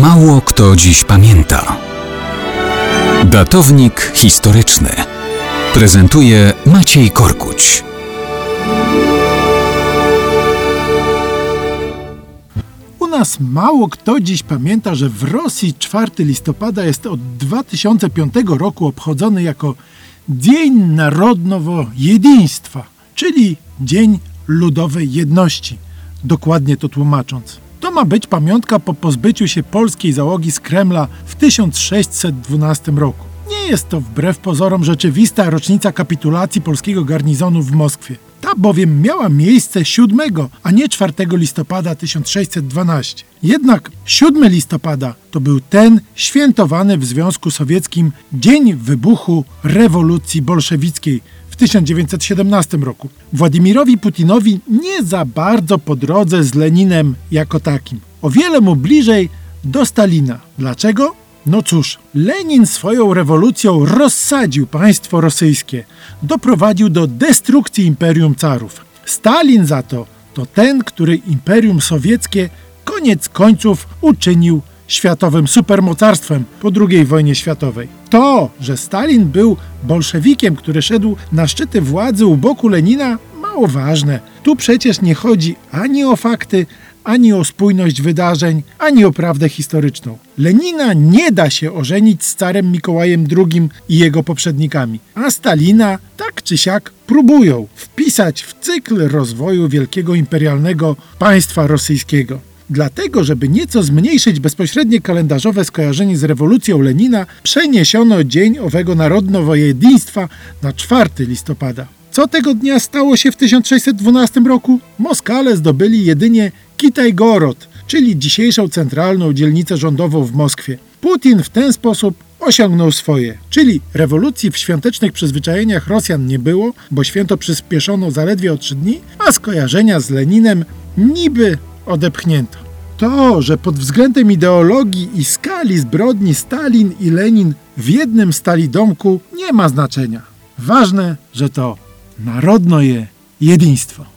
Mało kto dziś pamięta. Datownik historyczny prezentuje Maciej Korkuć. U nas mało kto dziś pamięta, że w Rosji 4 listopada jest od 2005 roku obchodzony jako Dzień Narodowo Jedinstwa, czyli Dzień Ludowej Jedności, dokładnie to tłumacząc. To ma być pamiątka po pozbyciu się polskiej załogi z Kremla w 1612 roku. Nie jest to wbrew pozorom rzeczywista rocznica kapitulacji polskiego garnizonu w Moskwie. Ta bowiem miała miejsce 7, a nie 4 listopada 1612. Jednak 7 listopada to był ten świętowany w Związku Sowieckim dzień wybuchu rewolucji bolszewickiej w 1917 roku. Władimirowi Putinowi nie za bardzo po drodze z Leninem jako takim. O wiele mu bliżej do Stalina. Dlaczego? No cóż, Lenin swoją rewolucją rozsadził państwo rosyjskie, doprowadził do destrukcji imperium carów. Stalin za to to ten, który imperium sowieckie koniec końców uczynił światowym supermocarstwem po II wojnie światowej. To, że Stalin był bolszewikiem, który szedł na szczyty władzy u boku Lenina, mało ważne. Tu przecież nie chodzi ani o fakty, ani o spójność wydarzeń, ani o prawdę historyczną. Lenina nie da się ożenić z carem Mikołajem II i jego poprzednikami, a Stalina tak czy siak próbują wpisać w cykl rozwoju wielkiego imperialnego państwa rosyjskiego. Dlatego, żeby nieco zmniejszyć bezpośrednie kalendarzowe skojarzenie z rewolucją Lenina, przeniesiono dzień owego narodowego jedynstwa na 4 listopada. Co tego dnia stało się w 1612 roku? Moskale zdobyli jedynie Kitaj-Gorod, czyli dzisiejszą centralną dzielnicę rządową w Moskwie. Putin w ten sposób osiągnął swoje, czyli rewolucji w świątecznych przyzwyczajeniach Rosjan nie było, bo święto przyspieszono zaledwie o trzy dni, a skojarzenia z Leninem niby odepchnięto. To, że pod względem ideologii i skali zbrodni Stalin i Lenin w jednym stali domku nie ma znaczenia. Ważne, że to narodno je jedinstwo.